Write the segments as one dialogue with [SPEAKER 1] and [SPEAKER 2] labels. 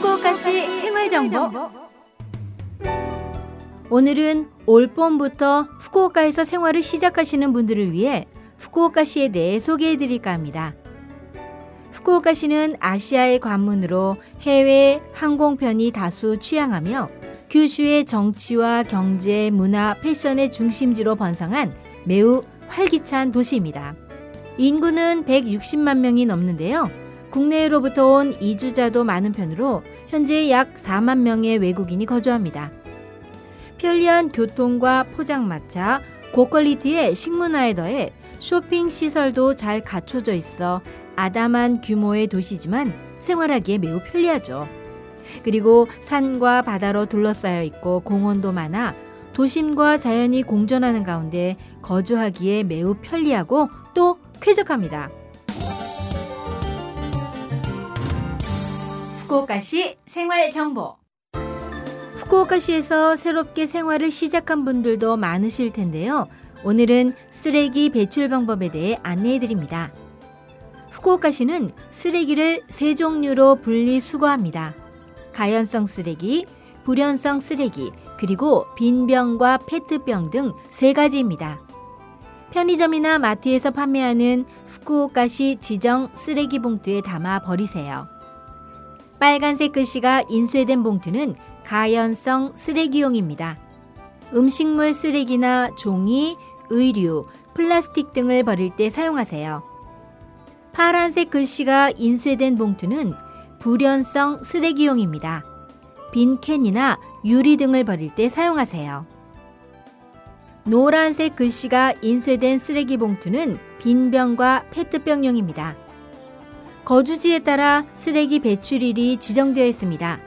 [SPEAKER 1] 후쿠오카시 생활 정보 오늘은 올 봄부터 후쿠오카에서 생활을 시작하시는 분들을 위해 후쿠오카시에 대해 소개해 드릴까 합니다. 후쿠오카시는 아시아의 관문으로 해외 항공편이 다수 취항하며 규슈의 정치와 경제, 문화, 패션의 중심지로 번성한 매우 활기찬 도시입니다. 인구는 160만 명이 넘는데요. 국내로부터 온 이주자도 많은 편으로 현재 약 4만 명의 외국인이 거주합니다. 편리한 교통과 포장마차, 고퀄리티의 식문화에 더해 쇼핑 시설도 잘 갖춰져 있어 아담한 규모의 도시지만 생활하기에 매우 편리하죠. 그리고 산과 바다로 둘러싸여 있고 공원도 많아 도심과 자연이 공존하는 가운데 거주하기에 매우 편리하고 또 쾌적합니다. 후쿠오카시 생활 정보 후쿠오카시에서 새롭게 생활을 시작한 분들도 많으실 텐데요. 오늘은 쓰레기 배출 방법에 대해 안내해 드립니다. 후쿠오카시는 쓰레기를 세 종류로 분리 수거합니다. 가연성 쓰레기, 불연성 쓰레기, 그리고 빈병과 페트병 등 세 가지입니다. 편의점이나 마트에서 판매하는 후쿠오카시 지정 쓰레기 봉투에 담아 버리세요. 빨간색 글씨가 인쇄된 봉투는 가연성 쓰레기용입니다. 음식물 쓰레기나 종이, 의류, 플라스틱 등을 버릴 때 사용하세요. 파란색 글씨가 인쇄된 봉투는 불연성 쓰레기용입니다. 빈 캔이나 유리 등을 버릴 때 사용하세요. 노란색 글씨가 인쇄된 쓰레기 봉투는 빈병과 페트병용입니다. 거주지에 따라 쓰레기 배출일이 지정되어 있습니다.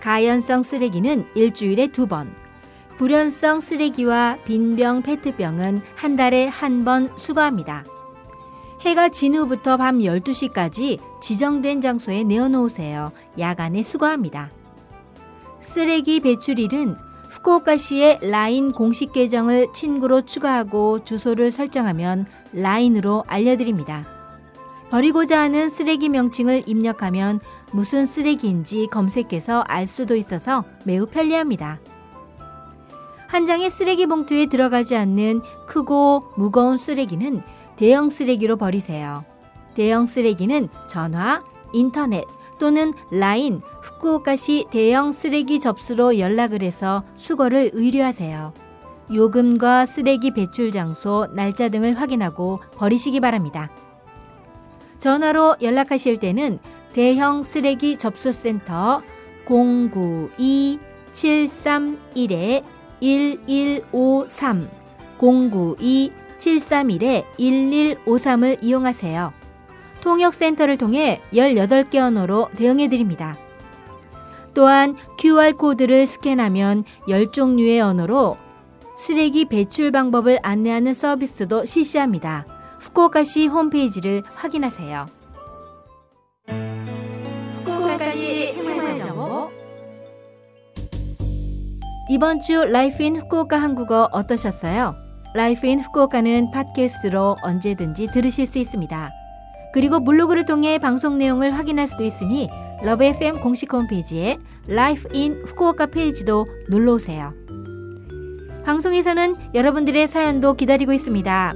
[SPEAKER 1] 가연성 쓰레기는 일주일에 두 번, 불연성 쓰레기와 빈병 페트병은 한 달에 한 번 수거합니다. 해가 진 후부터 밤 12시까지 지정된 장소에 내어놓으세요. 야간에 수거합니다. 쓰레기 배출일은 후쿠오카시의 라인 공식 계정을 친구로 추가하고 주소를 설정하면 라인으로 알려드립니다. 버리고자 하는 쓰레기 명칭을 입력하면 무슨 쓰레기인지 검색해서 알 수도 있어서 매우 편리합니다. 한 장의 쓰레기 봉투에 들어가지 않는 크고 무거운 쓰레기는 대형 쓰레기로 버리세요. 대형 쓰레기는 전화, 인터넷 또는 라인, 후쿠오카시 대형 쓰레기 접수로 연락을 해서 수거를 의뢰하세요. 요금과 쓰레기 배출 장소, 날짜 등을 확인하고 버리시기 바랍니다. 전화로 연락하실 때는 대형 쓰레기 접수센터 092-731-1153 092-731-1153을 이용하세요. 통역센터를 통해 18개 언어로 대응해 드립니다. 또한 QR코드를 스캔하면 10종류의 언어로 쓰레기 배출 방법을 안내하는 서비스도 실시합니다. 후쿠오카시 홈페이지를 확인하세요. 후쿠오카시 생활정보 이번 주 Life in Fukuoka 한국어 어떠셨어요? Life in Fukuoka는 팟캐스트로 언제든지 들으실 수 있습니다. 그리고 블로그를 통해 방송 내용을 확인할 수도 있으니 Love FM 공식 홈페이지에 Life in Fukuoka 페이지도 놀러 오세요. 방송에서는 여러분들의 사연도 기다리고 있습니다.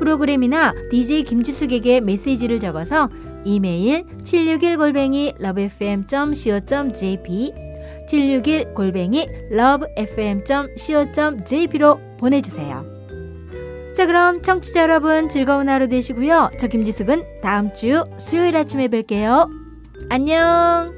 [SPEAKER 1] 프로그램이나 DJ 김지숙에게 메시지를 적어서 이메일 761골뱅이 lovefm.co.jp 761골뱅이 lovefm.co.jp로 보내주세요. 자 그럼 청취자 여러분 즐거운 하루 되시고요. 저 김지숙은 다음 주 수요일 아침에 뵐게요. 안녕